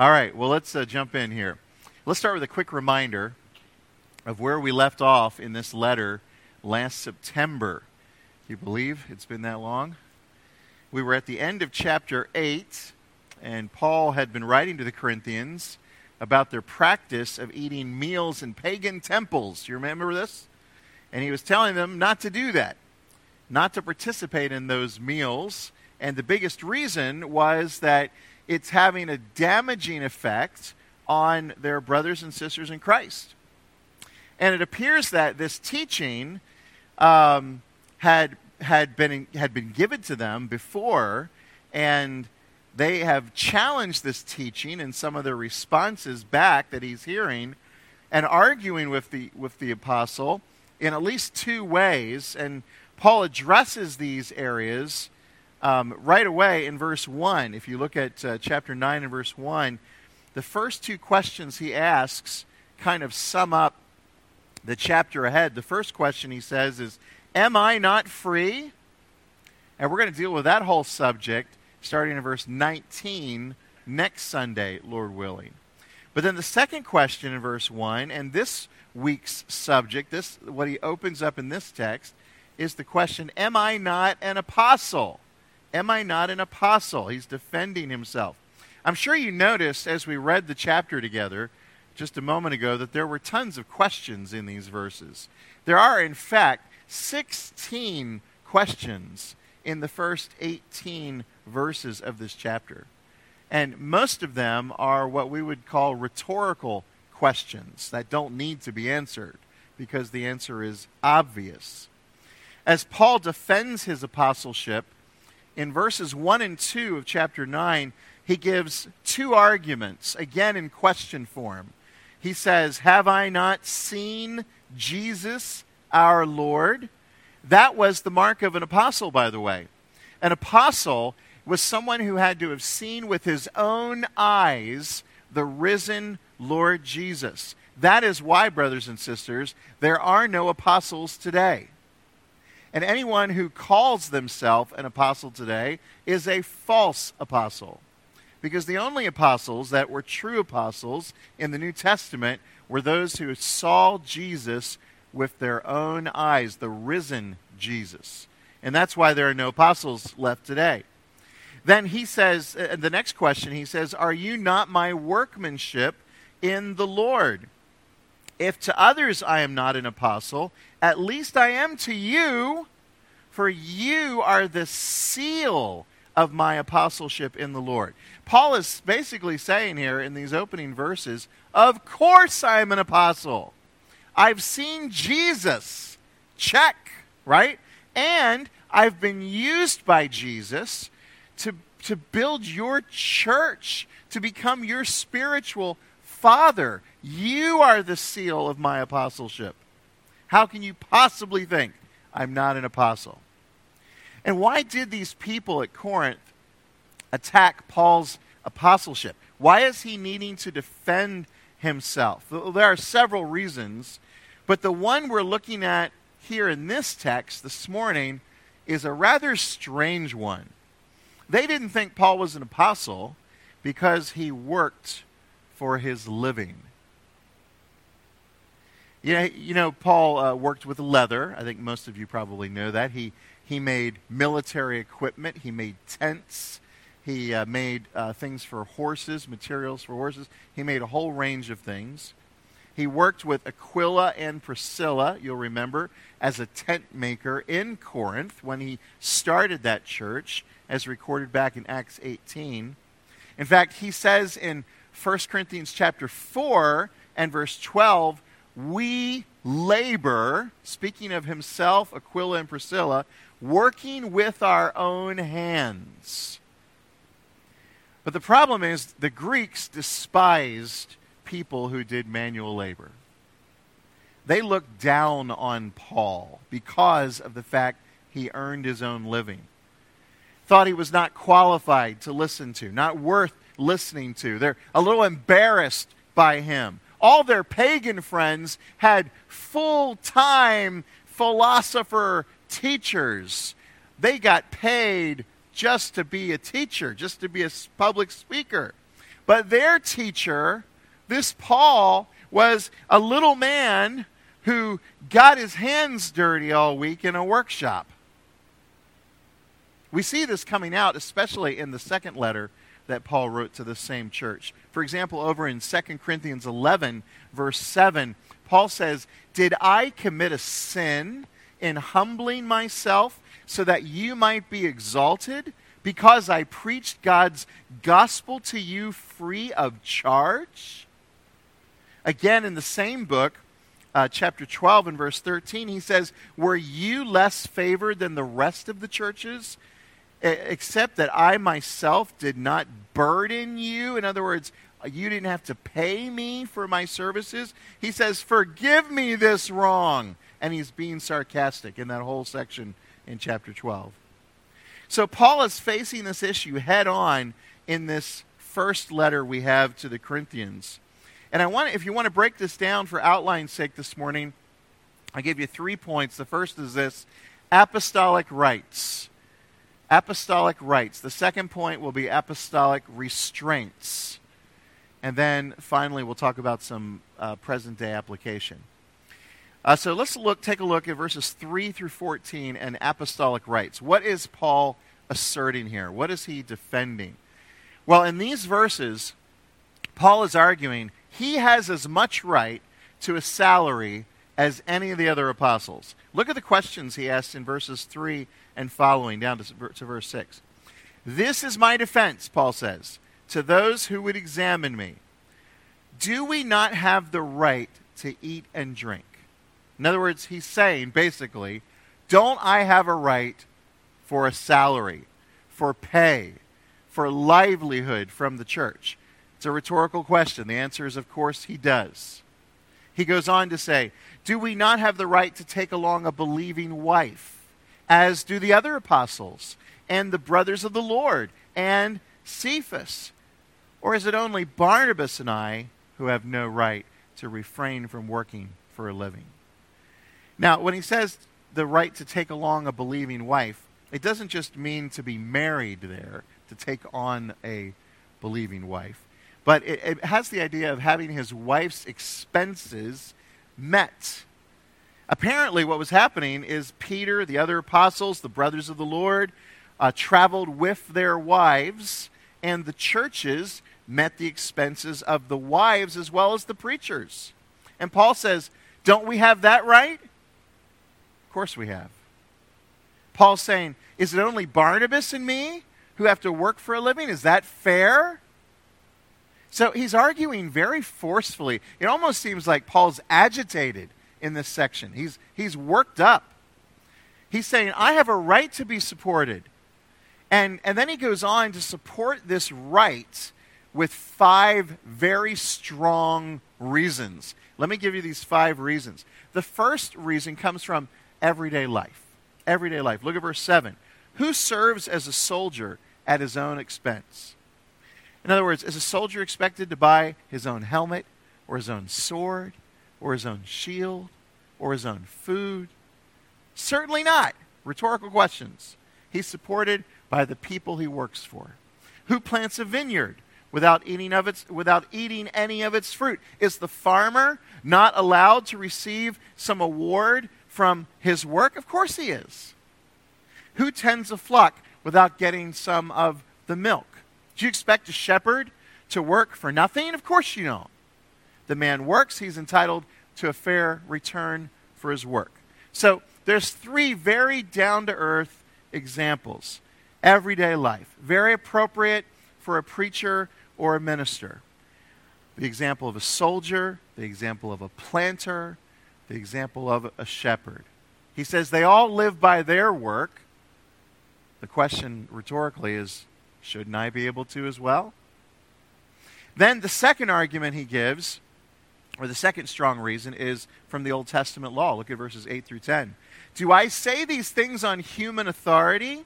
All right, well, let's uh, jump in here. Let's start with a quick reminder of where we left off in this letter last September. You believe it's been that long? We were at the end of chapter 8, and Paul had been writing to the Corinthians about their practice of eating meals in pagan temples. Do you remember this? And he was telling them not to do that, not to participate in those meals. And the biggest reason was that it's having a damaging effect on their brothers and sisters in Christ. And it appears that this teaching um, had, had, been, had been given to them before, and they have challenged this teaching and some of the responses back that he's hearing and arguing with the, with the apostle in at least two ways. And Paul addresses these areas um, right away in verse 1. If you look at uh, chapter 9 and verse 1, the first two questions he asks kind of sum up the chapter ahead. The first question he says is, Am I not free? And we're going to deal with that whole subject starting in verse 19 next Sunday, Lord willing. But then the second question in verse 1, and this week's subject, this what he opens up in this text, is the question, Am I not an apostle? Am I not an apostle? He's defending himself. I'm sure you noticed as we read the chapter together just a moment ago that there were tons of questions in these verses. There are, in fact, 16 questions in the first 18 verses of this chapter. And most of them are what we would call rhetorical questions that don't need to be answered because the answer is obvious. As Paul defends his apostleship, in verses 1 and 2 of chapter 9, he gives two arguments, again in question form. He says, Have I not seen Jesus our Lord? That was the mark of an apostle, by the way. An apostle was someone who had to have seen with his own eyes the risen Lord Jesus. That is why, brothers and sisters, there are no apostles today. And anyone who calls themselves an apostle today is a false apostle. Because the only apostles that were true apostles in the New Testament were those who saw Jesus with their own eyes, the risen Jesus. And that's why there are no apostles left today. Then he says, uh, the next question, he says, Are you not my workmanship in the Lord? If to others I am not an apostle, at least I am to you, for you are the seal of my apostleship in the Lord. Paul is basically saying here in these opening verses, Of course I am an apostle. I've seen Jesus. Check, right? And I've been used by Jesus to, to build your church, to become your spiritual father. You are the seal of my apostleship. How can you possibly think I'm not an apostle? And why did these people at Corinth attack Paul's apostleship? Why is he needing to defend himself? There are several reasons, but the one we're looking at here in this text this morning is a rather strange one. They didn't think Paul was an apostle because he worked for his living. Know, you know Paul uh, worked with leather. I think most of you probably know that. He, he made military equipment, he made tents, he uh, made uh, things for horses, materials for horses. He made a whole range of things. He worked with Aquila and Priscilla, you'll remember, as a tent maker in Corinth when he started that church, as recorded back in Acts 18. In fact, he says in 1 Corinthians chapter 4 and verse 12, we labor, speaking of himself, Aquila and Priscilla, working with our own hands. But the problem is the Greeks despised people who did manual labor. They looked down on Paul because of the fact he earned his own living. Thought he was not qualified to listen to, not worth listening to. They're a little embarrassed by him. All their pagan friends had full time philosopher teachers. They got paid just to be a teacher, just to be a public speaker. But their teacher, this Paul, was a little man who got his hands dirty all week in a workshop. We see this coming out, especially in the second letter that Paul wrote to the same church. For example, over in 2 Corinthians 11, verse 7, Paul says, Did I commit a sin in humbling myself so that you might be exalted? Because I preached God's gospel to you free of charge? Again, in the same book, uh, chapter 12 and verse 13, he says, Were you less favored than the rest of the churches? Except that I myself did not burden you. In other words, you didn't have to pay me for my services. He says, Forgive me this wrong. And he's being sarcastic in that whole section in chapter 12. So Paul is facing this issue head on in this first letter we have to the Corinthians. And I want if you want to break this down for outline's sake this morning, I give you three points. The first is this apostolic rights apostolic rights. The second point will be apostolic restraints. And then finally, we'll talk about some uh, present day application. Uh, so let's look, take a look at verses 3 through 14 and apostolic rights. What is Paul asserting here? What is he defending? Well, in these verses, Paul is arguing he has as much right to a salary as any of the other apostles. Look at the questions he asks in verses 3 and following, down to, to verse 6. This is my defense, Paul says, to those who would examine me. Do we not have the right to eat and drink? In other words, he's saying basically, don't I have a right for a salary, for pay, for livelihood from the church? It's a rhetorical question. The answer is, of course, he does. He goes on to say, Do we not have the right to take along a believing wife? As do the other apostles and the brothers of the Lord and Cephas? Or is it only Barnabas and I who have no right to refrain from working for a living? Now, when he says the right to take along a believing wife, it doesn't just mean to be married there, to take on a believing wife, but it, it has the idea of having his wife's expenses met apparently what was happening is Peter, the other apostles, the brothers of the Lord, uh, traveled with their wives, and the churches met the expenses of the wives as well as the preachers. And Paul says, Don't we have that right? Of course we have. Paul's saying, Is it only Barnabas and me who have to work for a living? Is that fair? So he's arguing very forcefully. It almost seems like Paul's agitated in this section. He's, he's worked up. He's saying, I have a right to be supported. And, and then he goes on to support this right with five very strong reasons. Let me give you these five reasons. The first reason comes from everyday life. Everyday life. Look at verse 7. Who serves as a soldier at his own expense? In other words, is a soldier expected to buy his own helmet or his own sword or his own shield or his own food? Certainly not. Rhetorical questions. He's supported by the people he works for. Who plants a vineyard without eating of its without eating any of its fruit? Is the farmer not allowed to receive some award from his work? Of course he is. Who tends a flock without getting some of the milk? Do you expect a shepherd to work for nothing? Of course you don't. The man works, he's entitled to a fair return for his work. So there's three very down to earth examples. Everyday life, very appropriate for a preacher or a minister. The example of a soldier, the example of a planter, the example of a shepherd. He says they all live by their work. The question rhetorically is shouldn't I be able to as well? Then the second argument he gives or the second strong reason is from the Old Testament law. Look at verses 8 through 10. Do I say these things on human authority?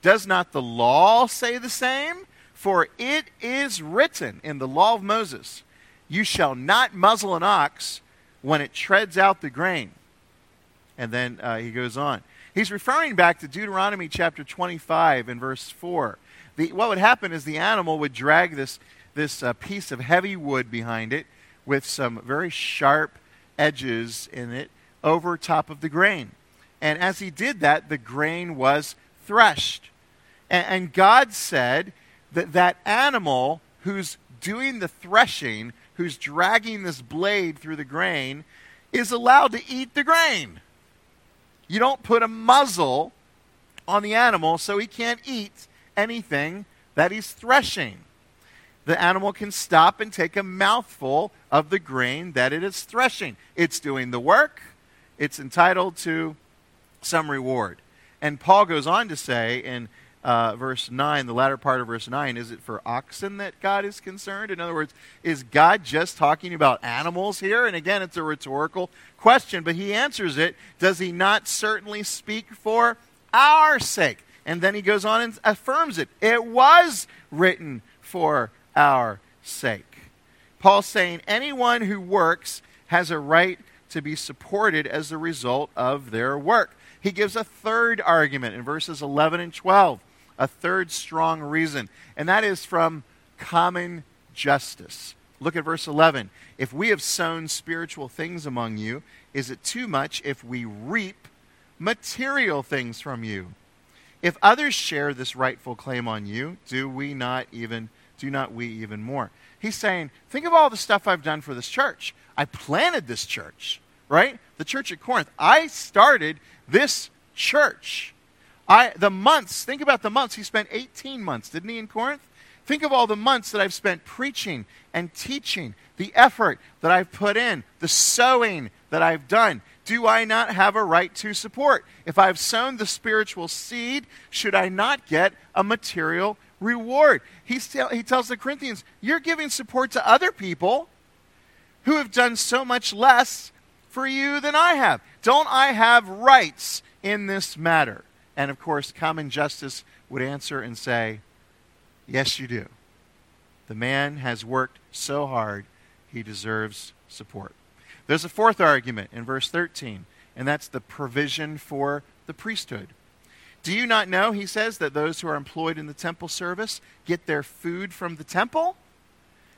Does not the law say the same? For it is written in the law of Moses, You shall not muzzle an ox when it treads out the grain. And then uh, he goes on. He's referring back to Deuteronomy chapter 25 and verse 4. The, what would happen is the animal would drag this this uh, piece of heavy wood behind it with some very sharp edges in it over top of the grain. And as he did that, the grain was threshed. And, and God said that that animal who's doing the threshing, who's dragging this blade through the grain, is allowed to eat the grain. You don't put a muzzle on the animal so he can't eat anything that he's threshing. The animal can stop and take a mouthful of the grain that it is threshing. It's doing the work, it's entitled to some reward. And Paul goes on to say in uh, verse 9, the latter part of verse 9, is it for oxen that God is concerned? In other words, is God just talking about animals here? And again, it's a rhetorical question, but he answers it. Does he not certainly speak for our sake? And then he goes on and affirms it. It was written for our sake. Paul's saying anyone who works has a right to be supported as a result of their work. He gives a third argument in verses 11 and 12 a third strong reason, and that is from common justice. Look at verse 11. If we have sown spiritual things among you, is it too much if we reap material things from you? If others share this rightful claim on you, do we not even do not we even more? He's saying, think of all the stuff I've done for this church. I planted this church, right? The church at Corinth. I started this church. I, the months, think about the months. He spent 18 months, didn't he, in Corinth? Think of all the months that I've spent preaching and teaching, the effort that I've put in, the sowing that I've done. Do I not have a right to support? If I've sown the spiritual seed, should I not get a material reward? He's tell, he tells the Corinthians, You're giving support to other people who have done so much less for you than I have. Don't I have rights in this matter? And of course, common justice would answer and say, Yes, you do. The man has worked so hard, he deserves support. There's a fourth argument in verse 13, and that's the provision for the priesthood. Do you not know, he says, that those who are employed in the temple service get their food from the temple?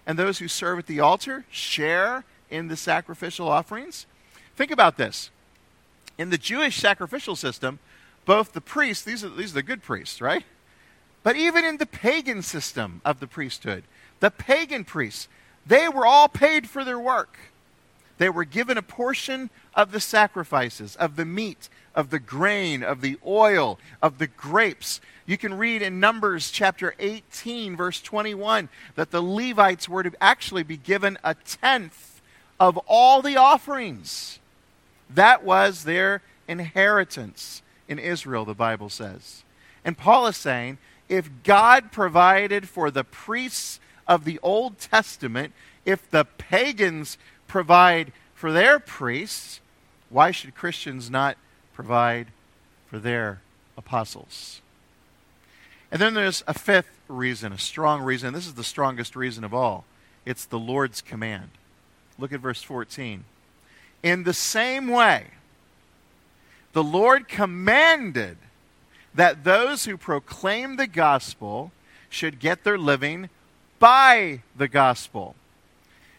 And those who serve at the altar share in the sacrificial offerings? Think about this. In the Jewish sacrificial system, both the priests, these are, these are the good priests, right? But even in the pagan system of the priesthood, the pagan priests, they were all paid for their work. They were given a portion of the sacrifices, of the meat, of the grain, of the oil, of the grapes. You can read in Numbers chapter 18, verse 21, that the Levites were to actually be given a tenth of all the offerings. That was their inheritance in Israel, the Bible says. And Paul is saying if God provided for the priests of the Old Testament, if the pagans provide for their priests, why should Christians not provide for their apostles? And then there's a fifth reason, a strong reason. This is the strongest reason of all. It's the Lord's command. Look at verse 14. In the same way, the Lord commanded that those who proclaim the gospel should get their living by the gospel.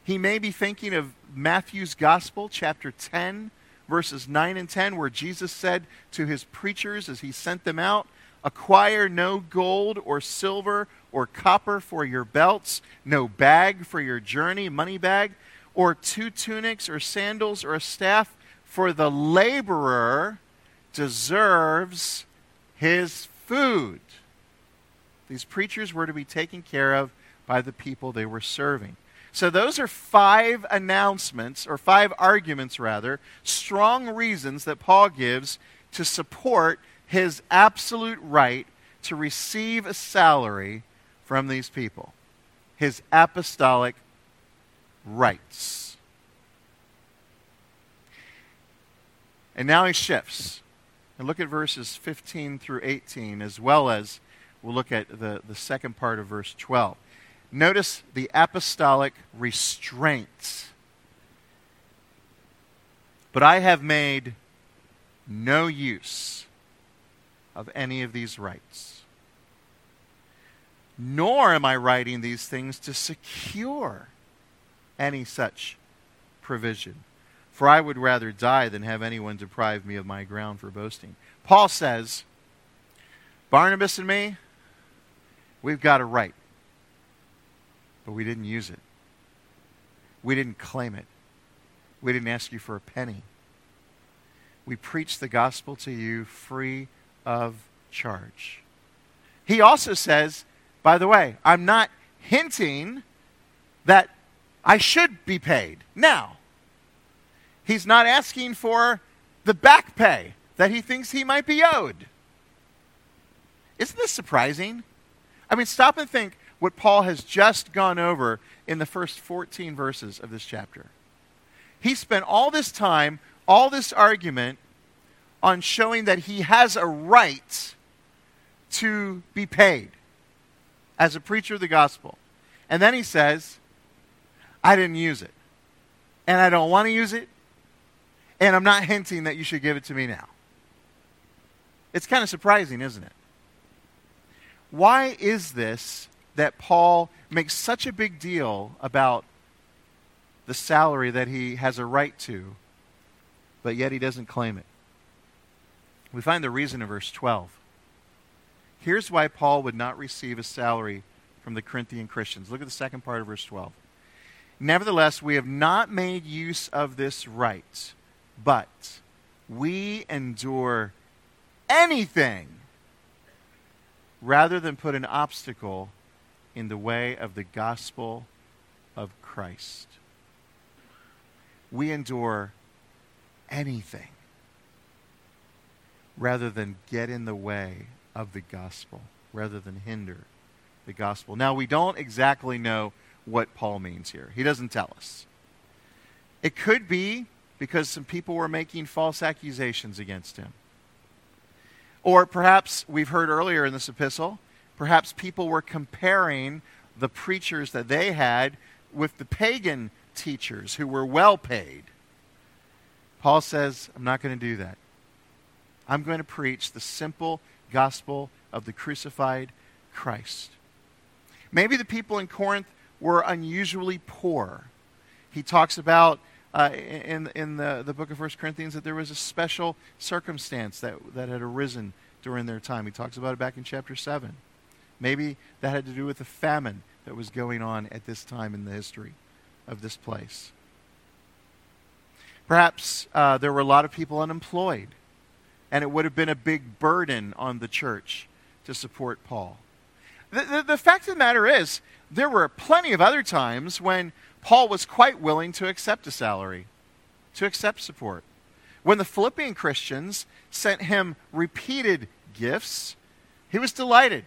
He may be thinking of Matthew's gospel, chapter 10, verses 9 and 10, where Jesus said to his preachers as he sent them out, Acquire no gold or silver or copper for your belts, no bag for your journey, money bag, or two tunics or sandals or a staff, for the laborer deserves his food. These preachers were to be taken care of by the people they were serving. So, those are five announcements, or five arguments rather, strong reasons that Paul gives to support his absolute right to receive a salary from these people. His apostolic rights. And now he shifts. And look at verses 15 through 18, as well as we'll look at the, the second part of verse 12. Notice the apostolic restraints. But I have made no use of any of these rights. nor am I writing these things to secure any such provision. For I would rather die than have anyone deprive me of my ground for boasting. Paul says, Barnabas and me, we've got a right, but we didn't use it. We didn't claim it. We didn't ask you for a penny. We preached the gospel to you free of charge. He also says, by the way, I'm not hinting that I should be paid now. He's not asking for the back pay that he thinks he might be owed. Isn't this surprising? I mean, stop and think what Paul has just gone over in the first 14 verses of this chapter. He spent all this time, all this argument on showing that he has a right to be paid as a preacher of the gospel. And then he says, I didn't use it. And I don't want to use it. And I'm not hinting that you should give it to me now. It's kind of surprising, isn't it? Why is this that Paul makes such a big deal about the salary that he has a right to, but yet he doesn't claim it? We find the reason in verse 12. Here's why Paul would not receive a salary from the Corinthian Christians. Look at the second part of verse 12. Nevertheless, we have not made use of this right, but we endure anything rather than put an obstacle in the way of the gospel of Christ. We endure anything rather than get in the way of the gospel rather than hinder the gospel. Now, we don't exactly know what Paul means here. He doesn't tell us. It could be because some people were making false accusations against him. Or perhaps we've heard earlier in this epistle, perhaps people were comparing the preachers that they had with the pagan teachers who were well paid. Paul says, I'm not going to do that. I'm going to preach the simple gospel of the crucified Christ. Maybe the people in Corinth were unusually poor. He talks about uh, in, in the, the book of 1 Corinthians that there was a special circumstance that, that had arisen during their time. He talks about it back in chapter 7. Maybe that had to do with the famine that was going on at this time in the history of this place. Perhaps uh, there were a lot of people unemployed and it would have been a big burden on the church to support Paul. The, the, the, fact of the matter is, there were plenty of other times when Paul was quite willing to accept a salary, to accept support. When the Philippian Christians sent him repeated gifts, he was delighted.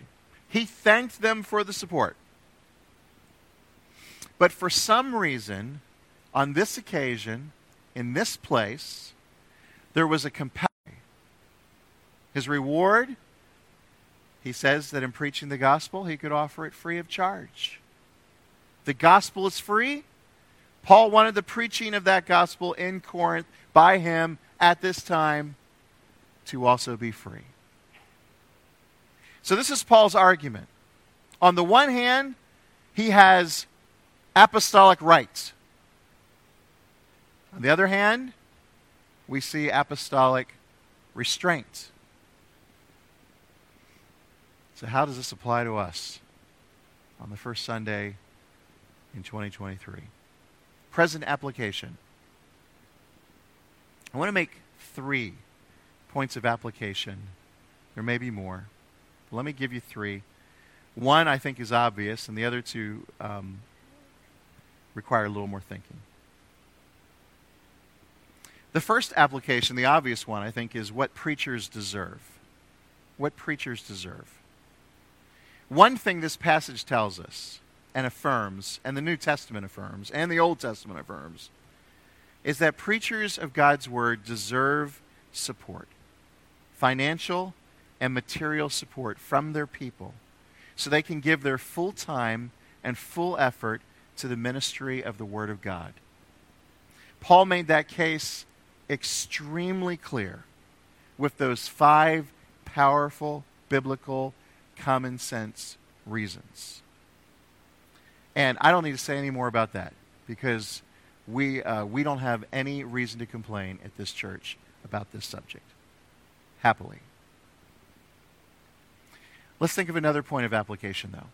He thanked them for the support. But for some reason, on this occasion, in this place, there was a compelling his reward, he says that in preaching the gospel, he could offer it free of charge. The gospel is free. Paul wanted the preaching of that gospel in Corinth by him at this time to also be free. So, this is Paul's argument. On the one hand, he has apostolic rights. On the other hand, we see apostolic restraints. So, how does this apply to us on the first Sunday in 2023? Present application. I want to make three points of application. There may be more. Let me give you three. One I think is obvious, and the other two um, require a little more thinking. The first application, the obvious one, I think, is what preachers deserve. What preachers deserve. One thing this passage tells us and affirms, and the New Testament affirms, and the Old Testament affirms, is that preachers of God's Word deserve support financial and material support from their people so they can give their full time and full effort to the ministry of the Word of God. Paul made that case extremely clear with those five powerful biblical common sense reasons. And I don't need to say any more about that because we, uh, we don't have any reason to complain at this church about this subject. Happily. Let's think of another point of application, though.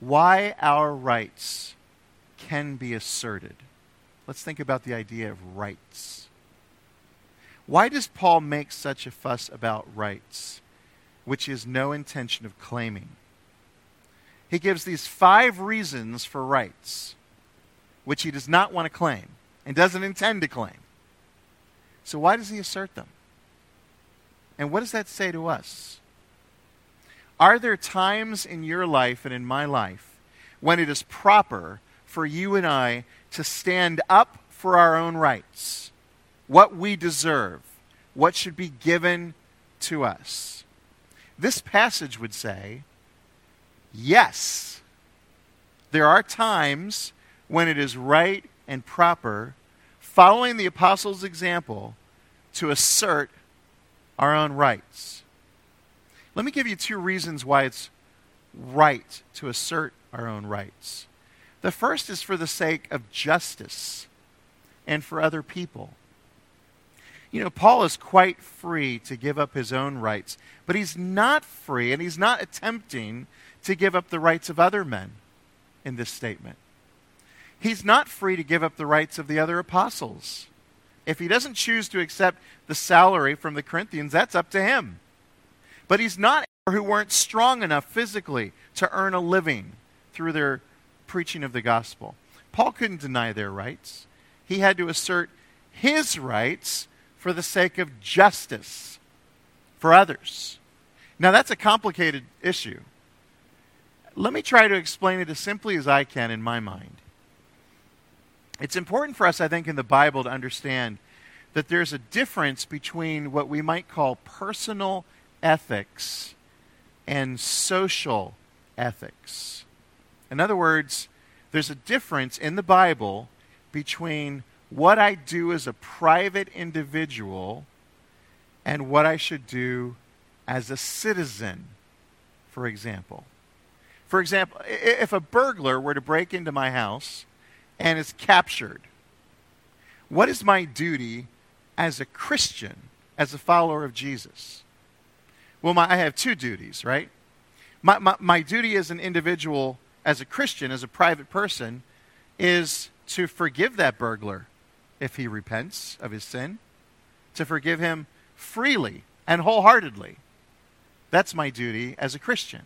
Why our rights can be asserted. Let's think about the idea of rights. Why does Paul make such a fuss about rights, which he has no intention of claiming? He gives these five reasons for rights, which he does not want to claim and doesn't intend to claim. So, why does he assert them? And what does that say to us? Are there times in your life and in my life when it is proper for you and I to stand up for our own rights? what we deserve, what should be given to us. This passage would say, yes, there are times when it is right and proper, following the apostles' example, to assert our own rights. Let me give you two reasons why it's right to assert our own rights. The first is for the sake of justice and for other people. You know, Paul is quite free to give up his own rights, but he's not free and he's not attempting to give up the rights of other men in this statement. He's not free to give up the rights of the other apostles. If he doesn't choose to accept the salary from the Corinthians, that's up to him. But he's not or who weren't strong enough physically to earn a living through their preaching of the gospel. Paul couldn't deny their rights. He had to assert his rights for the sake of justice for others. Now, that's a complicated issue. Let me try to explain it as simply as I can in my mind. It's important for us, I think, in the Bible to understand that there's a difference between what we might call personal ethics and social ethics. In other words, there's a difference in the Bible between what I do as a private individual and what I should do as a citizen, for example. For example, if a burglar were to break into my house and is captured, what is my duty as a Christian, as a follower of Jesus? Well, my, I have two duties, right? My, my, my duty as an individual, as a Christian, as a private person, is to forgive that burglar if he repents of his sin, to forgive him freely and wholeheartedly. That's my duty as a Christian.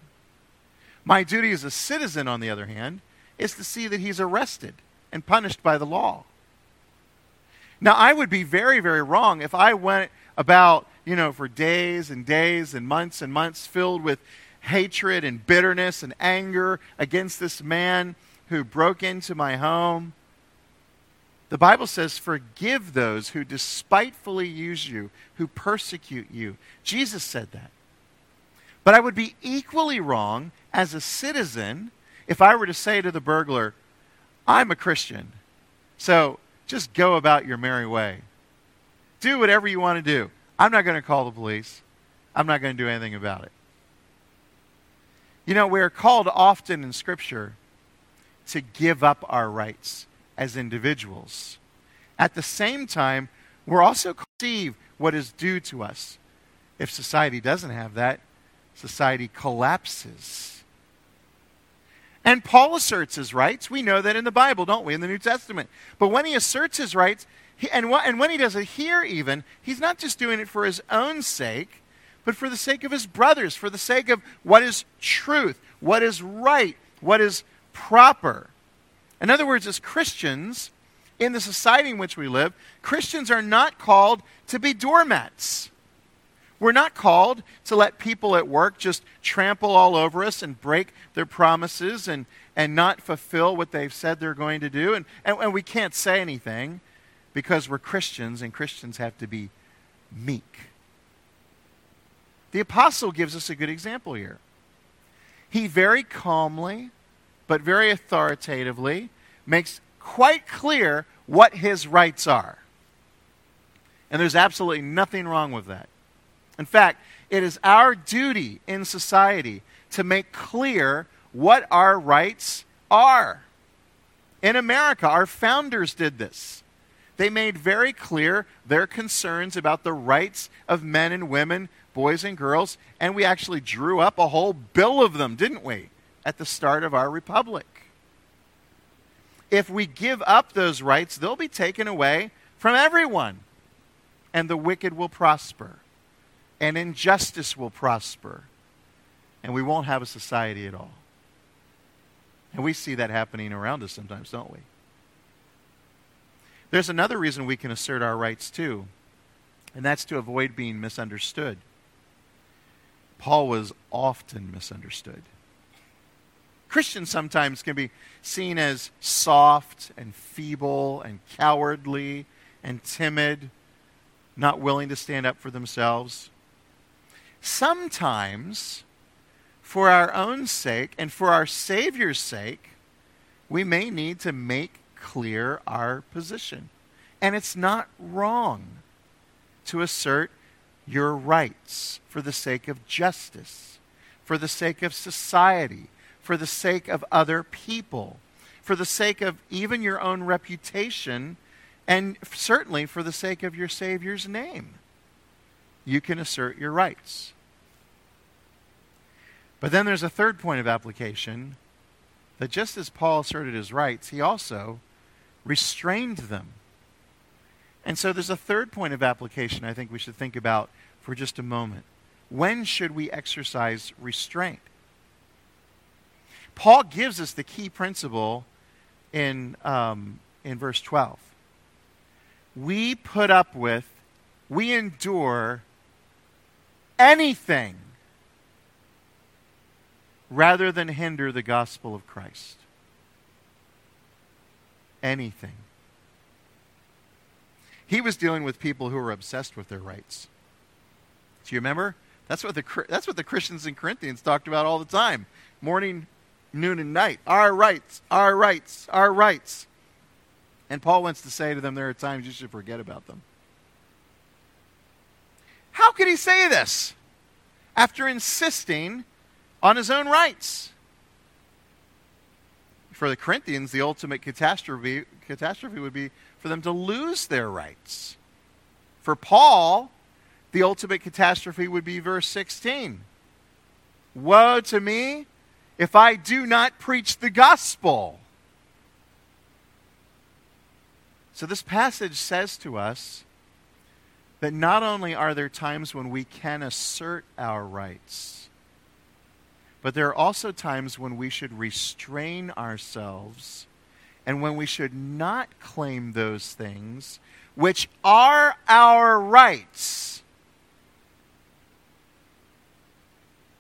My duty as a citizen, on the other hand, is to see that he's arrested and punished by the law. Now, I would be very, very wrong if I went about, you know, for days and days and months and months filled with hatred and bitterness and anger against this man who broke into my home the Bible says, Forgive those who despitefully use you, who persecute you. Jesus said that. But I would be equally wrong as a citizen if I were to say to the burglar, I'm a Christian, so just go about your merry way. Do whatever you want to do. I'm not going to call the police. I'm not going to do anything about it. You know, we are called often in Scripture to give up our rights as individuals. At the same time, we're also called to receive what is due to us. If society doesn't have that, society collapses. And Paul asserts his rights. We know that in the Bible, don't we, in the New Testament. But when he asserts his rights, he, and, wh- and when he does it here, even, he's not just doing it for his own sake, but for the sake of his brothers, for the sake of what is truth, what is right, what is proper. In other words, as Christians, in the society in which we live, Christians are not called to be doormats. We're not called to let people at work just trample all over us and break their promises and, and not fulfill what they've said they're going to do. And, and, and we can't say anything because we're Christians and Christians have to be meek. The apostle gives us a good example here. He very calmly, but very authoritatively, makes quite clear what his rights are. And there's absolutely nothing wrong with that. In fact, it is our duty in society to make clear what our rights are. In America, our founders did this. They made very clear their concerns about the rights of men and women, boys and girls, and we actually drew up a whole bill of them, didn't we, at the start of our republic. If we give up those rights, they'll be taken away from everyone, and the wicked will prosper, and injustice will prosper, and we won't have a society at all. And we see that happening around us sometimes, don't we? There's another reason we can assert our rights too, and that's to avoid being misunderstood. Paul was often misunderstood. Christians sometimes can be seen as soft and feeble and cowardly and timid, not willing to stand up for themselves. Sometimes, for our own sake and for our Savior's sake, we may need to make clear our position. And it's not wrong to assert your rights for the sake of justice, for the sake of society, for the sake of other people, for the sake of even your own reputation, and certainly for the sake of your Savior's name. You can assert your rights. But then there's a third point of application that just as Paul asserted his rights, he also restrained them. And so there's a third point of application I think we should think about for just a moment. When should we exercise restraint? Paul gives us the key principle in, um, in verse 12. We put up with, we endure anything rather than hinder the gospel of Christ anything. He was dealing with people who were obsessed with their rights. Do you remember? That's what the, that's what the Christians in Corinthians talked about all the time morning, noon, and night. Our rights, our rights, our rights. And Paul wants to say to them, there are times you should forget about them. How could he say this after insisting on his own rights? For the Corinthians, the ultimate catastrophe, catastrophe would be for them to lose their rights. For Paul, the ultimate catastrophe would be verse 16 Woe to me if I do not preach the gospel. So, this passage says to us that not only are there times when we can assert our rights, but there are also times when we should restrain ourselves and when we should not claim those things which are our rights.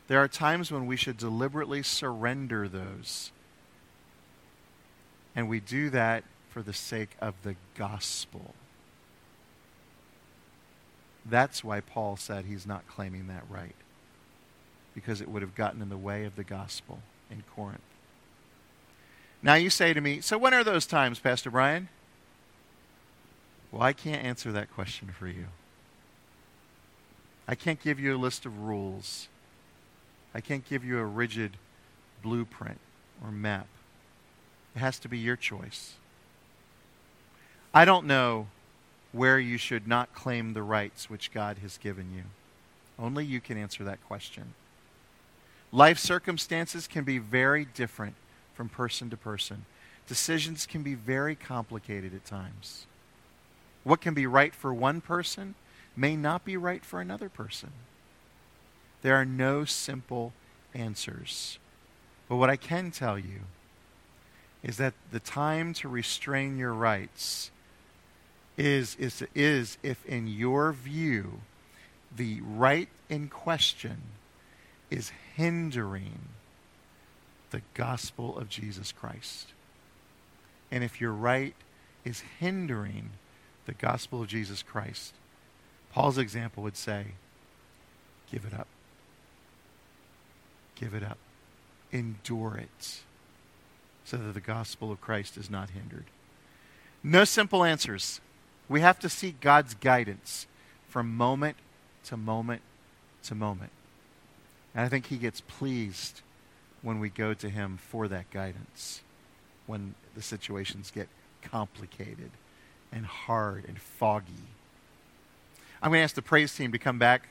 There are times when we should deliberately surrender those. And we do that for the sake of the gospel. That's why Paul said he's not claiming that right because it would have gotten in the way of the gospel in Corinth. Now you say to me, so when are those times, Pastor Brian? Well, I can't answer that question for you. I can't give you a list of rules. I can't give you a rigid blueprint or map. It has to be your choice. I don't know where you should not claim the rights which God has given you. Only you can answer that question. Life circumstances can be very different from person to person. Decisions can be very complicated at times. What can be right for one person may not be right for another person. There are no simple answers. But what I can tell you is that the time to restrain your rights is, is, is if, in your view, the right in question is hindering the gospel of Jesus Christ. And if you're right, is hindering the gospel of Jesus Christ, Paul's example would say, give it up. Give it up. Endure it so that the gospel of Christ is not hindered. No simple answers. We have to seek God's guidance from moment to moment to moment. And I think he gets pleased when we go to Him for that guidance, when the situations get complicated and hard and foggy. I'm going to ask the praise team to come back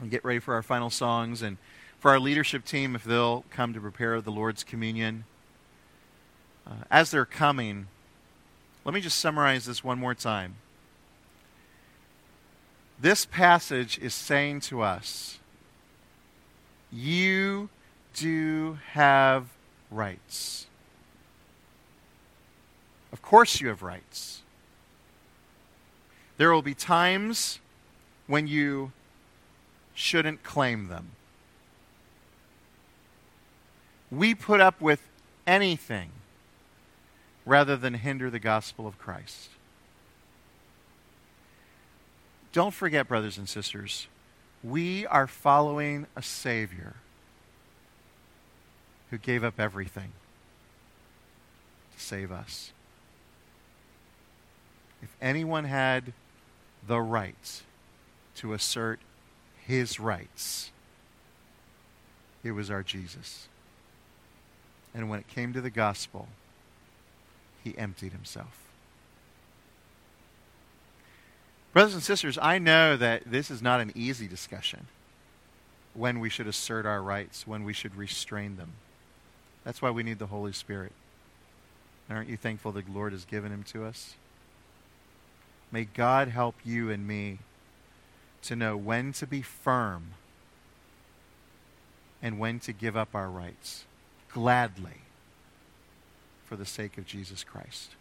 and get ready for our final songs, and for our leadership team, if they'll come to prepare the Lord's communion. Uh, as they're coming, let me just summarize this one more time. This passage is saying to us, you do have rights. Of course, you have rights. There will be times when you shouldn't claim them. We put up with anything rather than hinder the gospel of Christ. Don't forget, brothers and sisters, we are following a Savior who gave up everything to save us. If anyone had the right to assert his rights, it was our Jesus. And when it came to the gospel, he emptied himself. Brothers and sisters, I know that this is not an easy discussion when we should assert our rights, when we should restrain them. That's why we need the Holy Spirit. Aren't you thankful the Lord has given him to us? May God help you and me to know when to be firm and when to give up our rights gladly for the sake of Jesus Christ.